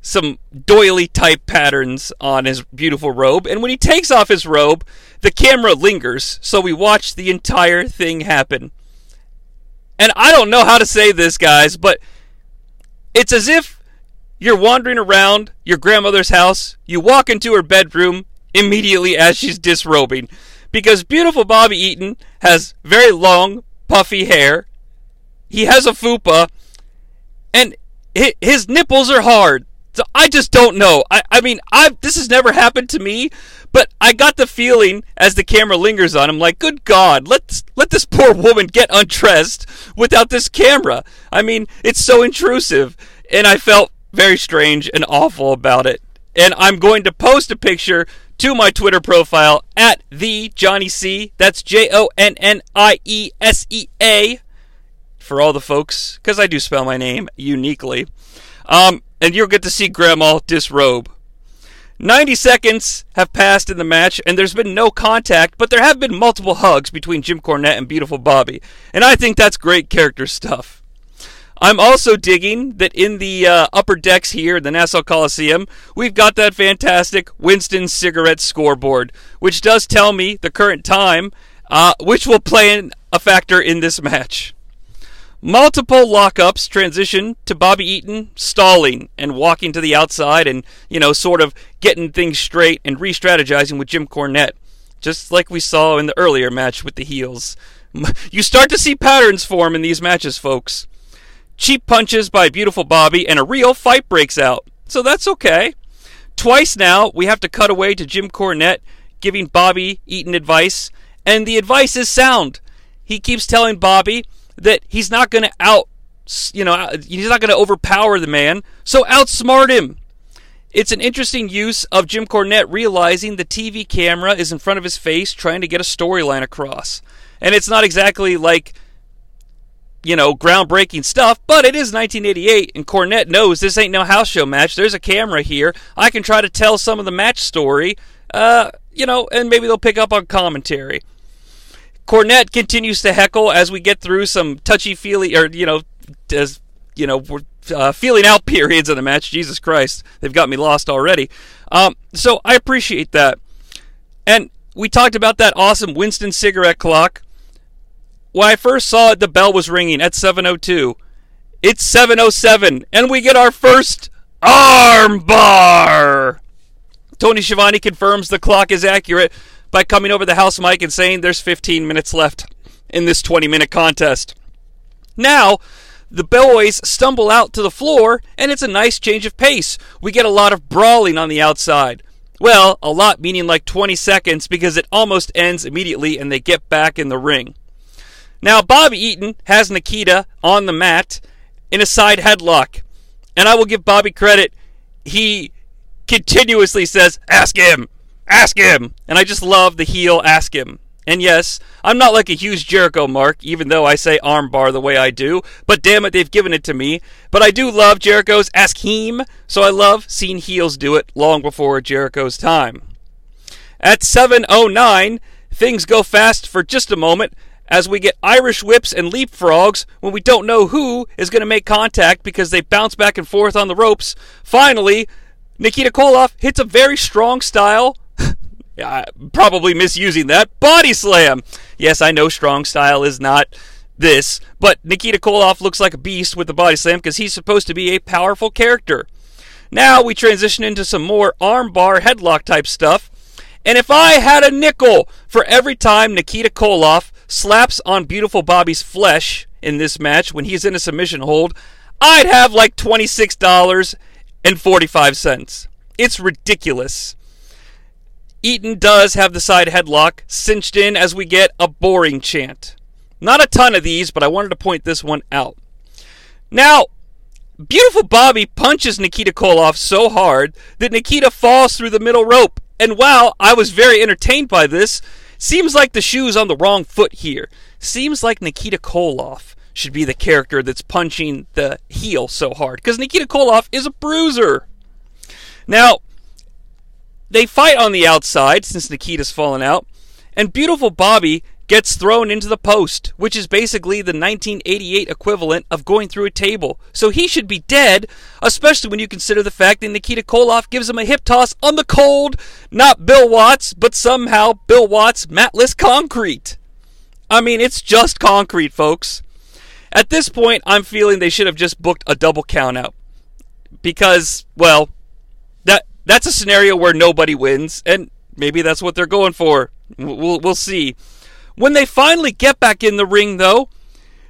some doily type patterns on his beautiful robe. And when he takes off his robe, the camera lingers, so we watch the entire thing happen. And I don't know how to say this, guys, but it's as if you're wandering around your grandmother's house. You walk into her bedroom immediately as she's disrobing. Because beautiful Bobby Eaton has very long, puffy hair. He has a fupa. And his nipples are hard. So I just don't know. I, I mean, I this has never happened to me, but I got the feeling as the camera lingers on him, like, good God, let let this poor woman get undressed without this camera. I mean, it's so intrusive, and I felt very strange and awful about it. And I'm going to post a picture to my Twitter profile at the Jonnie Sea. That's J O N N I E S E A for all the folks, because I do spell my name uniquely. Um, and you'll get to see Grandma disrobe. 90 seconds have passed in the match, and there's been no contact, but there have been multiple hugs between Jim Cornette and Beautiful Bobby. And I think that's great character stuff. I'm also digging that in the uh, upper decks here, in the Nassau Coliseum, we've got that fantastic Winston cigarette scoreboard, which does tell me the current time, uh, which will play a factor in this match. Multiple lockups transition to Bobby Eaton stalling and walking to the outside and, you know, sort of getting things straight and re strategizing with Jim Cornette, just like we saw in the earlier match with the heels. *laughs* You start to see patterns form in these matches, folks cheap punches by beautiful Bobby, and a real fight breaks out. So that's okay. Twice now, we have to cut away to Jim Cornette giving Bobby Eaton advice, and the advice is sound. He keeps telling Bobby that he's not going to out, you know, uh, he's not going to overpower the man, so outsmart him. It's an interesting use of Jim Cornette realizing the TV camera is in front of his face trying to get a storyline across. And it's not exactly like you know, groundbreaking stuff, but it is 1988, and Cornette knows this ain't no house show match. There's a camera here. I can try to tell some of the match story, uh, you know, and maybe they'll pick up on commentary. Cornette continues to heckle as we get through some touchy feely, or, you know, as, you know, uh, feeling out *laughs* periods of the match. Jesus Christ, they've got me lost already. Um, so I appreciate that. And we talked about that awesome Winston cigarette clock. When I first saw it, the bell was ringing at 7:02. It's 7:07, and we get our first armbar. Tony Schiavone confirms the clock is accurate by coming over the house mic and saying there's 15 minutes left in this 20-minute contest. Now, the boys stumble out to the floor, and it's a nice change of pace. We get a lot of brawling on the outside. Well, a lot meaning like 20 seconds because it almost ends immediately and they get back in the ring. Now, Bobby Eaton has Nikita on the mat, in a side headlock. And I will give Bobby credit. He continuously says, Ask him! Ask him! And I just love the heel ask him. And yes, I'm not like a huge Jericho mark, even though I say armbar the way I do, but damn it, they've given it to me. But I do love Jericho's ask him, so I love seeing heels do it long before Jericho's time. At 7.09, things go fast for just a moment as we get Irish whips and leapfrogs when we don't know who is going to make contact because they bounce back and forth on the ropes. Finally, Nikita Koloff hits a very strong style *laughs* probably misusing that. Body slam! Yes, I know strong style is not this, but Nikita Koloff looks like a beast with the body slam because he's supposed to be a powerful character. Now we transition into some more armbar headlock type stuff. And if I had a nickel for every time Nikita Koloff slaps on beautiful Bobby's flesh in this match when he's in a submission hold, I'd have like $26.45. It's ridiculous. Eaton does have the side headlock cinched in as we get a boring chant. Not a ton of these, but I wanted to point this one out. Now, Beautiful Bobby punches Nikita Koloff so hard that Nikita falls through the middle rope. And while I was very entertained by this, seems like the shoe's on the wrong foot here. Seems like Nikita Koloff should be the character that's punching the heel so hard. Because Nikita Koloff is a bruiser. Now, they fight on the outside since Nikita's fallen out, and beautiful Bobby gets thrown into the post, which is basically the 1988 equivalent of going through a table. So he should be dead, especially when you consider the fact that Nikita Koloff gives him a hip toss on the cold, not Bill Watts, but somehow Bill Watts matless concrete. I mean, it's just concrete, folks. At this point, I'm feeling they should have just booked a double count out. Because, well, that that's a scenario where nobody wins, and maybe that's what they're going for. We'll, we'll see. When they finally get back in the ring, though,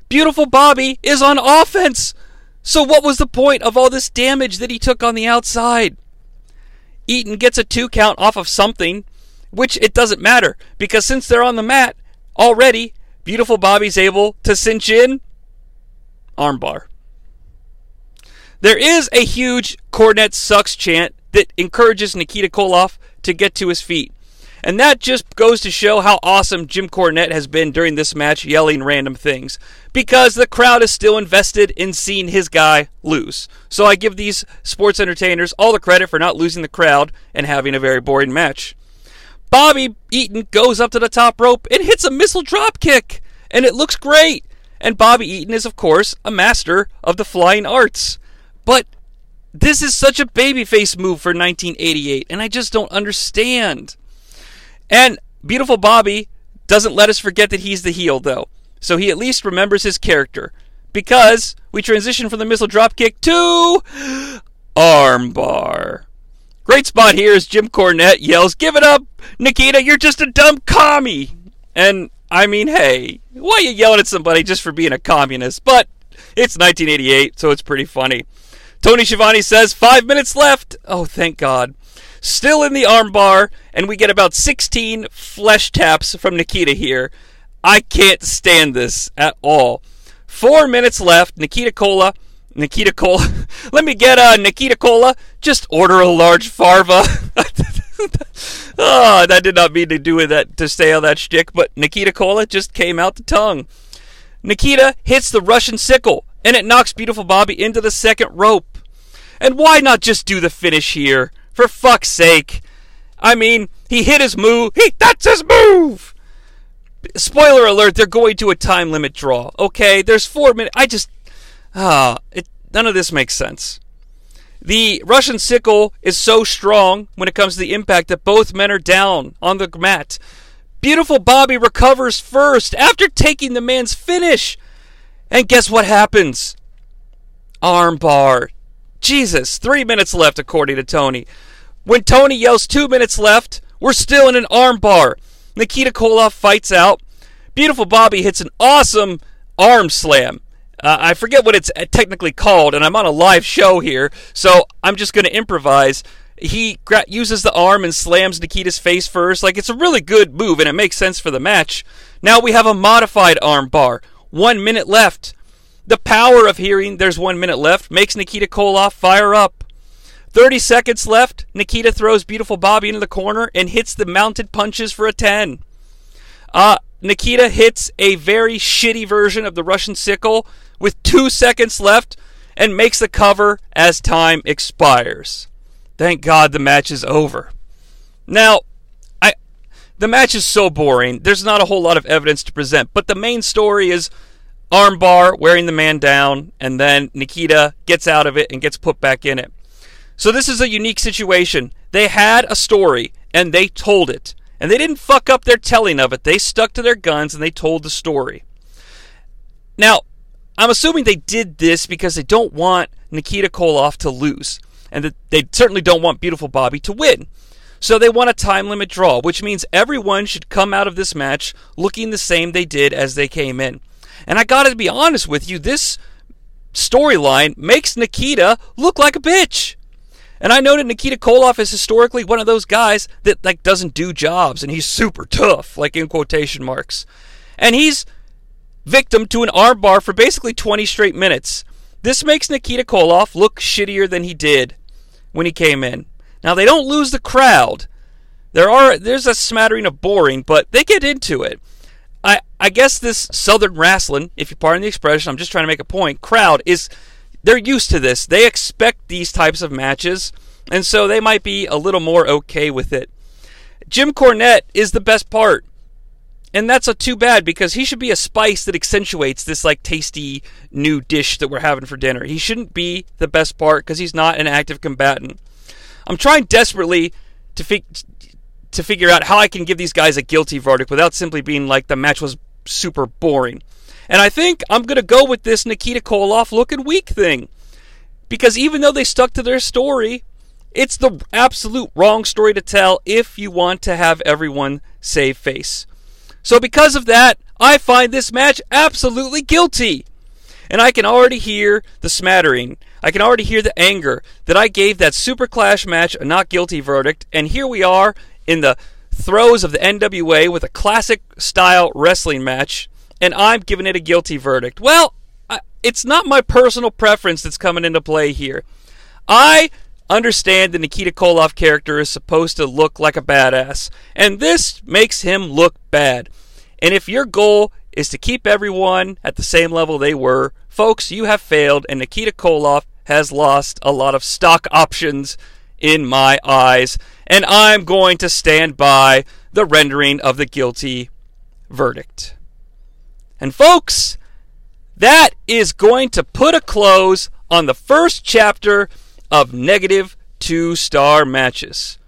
beautiful Bobby is on offense. So, what was the point of all this damage that he took on the outside? Eaton gets a two count off of something, which it doesn't matter because since they're on the mat already, beautiful Bobby's able to cinch in armbar. There is a huge Cornette sucks chant that encourages Nikita Koloff to get to his feet. And that just goes to show how awesome Jim Cornette has been during this match, yelling random things. Because the crowd is still invested in seeing his guy lose. So I give these sports entertainers all the credit for not losing the crowd and having a very boring match. Bobby Eaton goes up to the top rope and hits a missile drop kick. And it looks great. And Bobby Eaton is, of course, a master of the flying arts. But this is such a babyface move for 1988, and I just don't understand. And beautiful Bobby doesn't let us forget that he's the heel, though. So he at least remembers his character. Because we transition from the missile dropkick to armbar. Great spot here as Jim Cornette yells, Give it up, Nikita, you're just a dumb commie. And I mean, hey, why are you yelling at somebody just for being a communist? But it's 1988, so it's pretty funny. Tony Schiavone says, five minutes left. Oh, thank God. Still in the armbar, and we get about 16 flesh taps from Nikita here. I can't stand this at all. Four minutes left. Nikita Cola. Nikita Cola. *laughs* Let me get a uh, Nikita Cola. Just order a large farva. oh, *laughs* that did not mean to do that to stay on that shtick, but Nikita Cola just came out the tongue. Nikita hits the Russian sickle and it knocks Beautiful Bobby into the second rope. And why not just do the finish here? For fuck's sake. I mean, he hit his move. He that's his move. Spoiler alert, they're going to a time limit draw. Okay, there's 4 minutes. I just ah, it none of this makes sense. The Russian sickle is so strong when it comes to the impact that both men are down on the mat. Beautiful Bobby recovers first after taking the man's finish. And guess what happens? Armbar. Jesus, three minutes left, according to Tony. When Tony yells two minutes left, we're still in an armbar. Nikita Koloff fights out. Beautiful Bobby hits an awesome arm slam. Uh, I forget what it's technically called, and I'm on a live show here, so I'm just going to improvise. He gra- uses the arm and slams Nikita's face first. Like, it's a really good move, and it makes sense for the match. Now we have a modified arm bar one minute left. The power of hearing there's one minute left makes Nikita Koloff fire up. 30 seconds left. Nikita throws beautiful Bobby into the corner and hits the mounted punches for a 10. Uh, Nikita hits a very shitty version of the Russian sickle with two seconds left and makes the cover as time expires. Thank God the match is over. Now, I the match is so boring. There's not a whole lot of evidence to present, but the main story is armbar wearing the man down and then Nikita gets out of it and gets put back in it. So this is a unique situation. They had a story and they told it. And they didn't fuck up their telling of it. They stuck to their guns and they told the story. Now, I'm assuming they did this because they don't want Nikita Koloff to lose. And that they certainly don't want Beautiful Bobby to win. So they want a time limit draw, which means everyone should come out of this match looking the same they did as they came in. And I gotta be honest with you, this storyline makes Nikita look like a bitch. And I know that Nikita Koloff is historically one of those guys that like doesn't do jobs and he's super tough, like in quotation marks. And he's victim to an armbar for basically 20 straight minutes. This makes Nikita Koloff look shittier than he did when he came in. Now they don't lose the crowd. There are there's a smattering of boring, but they get into it. I I guess this Southern wrestling, if you pardon the expression, I'm just trying to make a point. Crowd is they're used to this. They expect these types of matches, and so they might be a little more okay with it. Jim Cornette is the best part. And that's a too bad because he should be a spice that accentuates this like tasty new dish that we're having for dinner. He shouldn't be the best part because he's not an active combatant. I'm trying desperately to fi- to figure out how I can give these guys a guilty verdict without simply being like the match was super boring. And I think I'm going to go with this Nikita Koloff looking weak thing. Because even though they stuck to their story, it's the absolute wrong story to tell if you want to have everyone save face. So, because of that, I find this match absolutely guilty. And I can already hear the smattering. I can already hear the anger that I gave that Super Clash match a not guilty verdict. And here we are in the throes of the NWA with a classic style wrestling match and I'm giving it a guilty verdict. Well, it's not my personal preference that's coming into play here. I understand the Nikita Koloff character is supposed to look like a badass, and this makes him look bad. And if your goal is to keep everyone at the same level they were, folks, you have failed, and Nikita Koloff has lost a lot of stock options in my eyes, and I'm going to stand by the rendering of the guilty verdict. And folks, that is going to put a close on the first chapter of negative two star matches.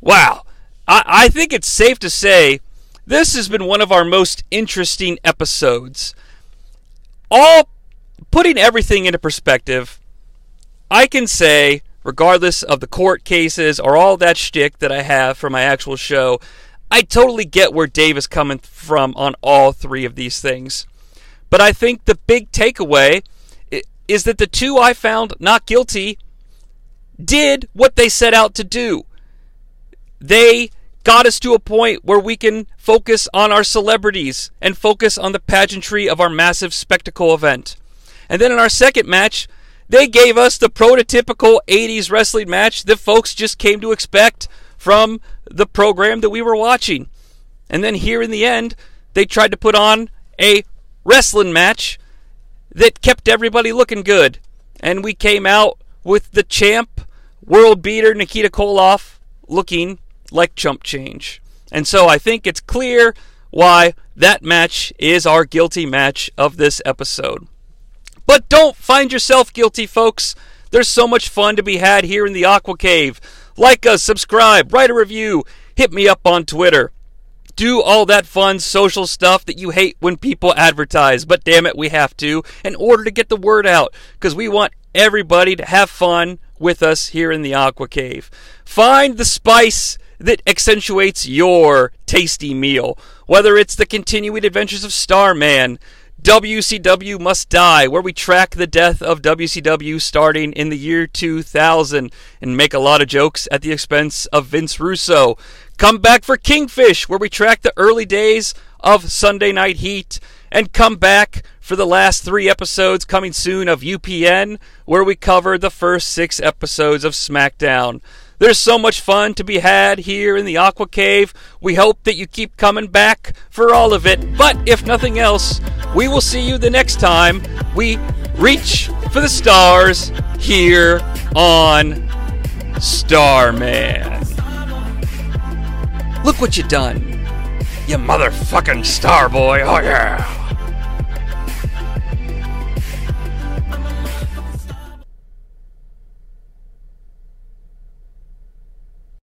Wow. I, I, think it's safe to say this has been one of our most interesting episodes. All putting everything into perspective, I can say, regardless of the court cases or all that shtick that I have for my actual show, I totally get where Dave is coming from on all three of these things. But I think the big takeaway is that the two I found not guilty did what they set out to do. They got us to a point where we can focus on our celebrities and focus on the pageantry of our massive spectacle event. And then in our second match, they gave us the prototypical 80s wrestling match that folks just came to expect from the program that we were watching. And then here in the end, they tried to put on a wrestling match that kept everybody looking good. And we came out with the champ, world beater Nikita Koloff looking like chump change. And so I think it's clear why that match is our guilty match of this episode. But don't find yourself guilty, folks. There's so much fun to be had here in the Aqua Cave. Like us, subscribe, write a review, hit me up on Twitter. Do all that fun social stuff that you hate when people advertise, but damn it, we have to in order to get the word out because we want everybody to have fun with us here in the Aqua Cave. Find the spice that accentuates your tasty meal, whether it's the continuing adventures of Starman, WCW Must Die, where we track the death of WCW starting in the year 2000 and make a lot of jokes at the expense of Vince Russo. Come back for Kingfish, where we track the early days of Sunday Night Heat. And come back for the last three episodes coming soon of UPN, where we cover the first six episodes of SmackDown. There's so much fun to be had here in the Aqua Cave. We hope that you keep coming back for all of it. But if nothing else, we will see you the next time we reach for the stars here on Starman. Look what you done. You motherfucking star boy. Oh yeah.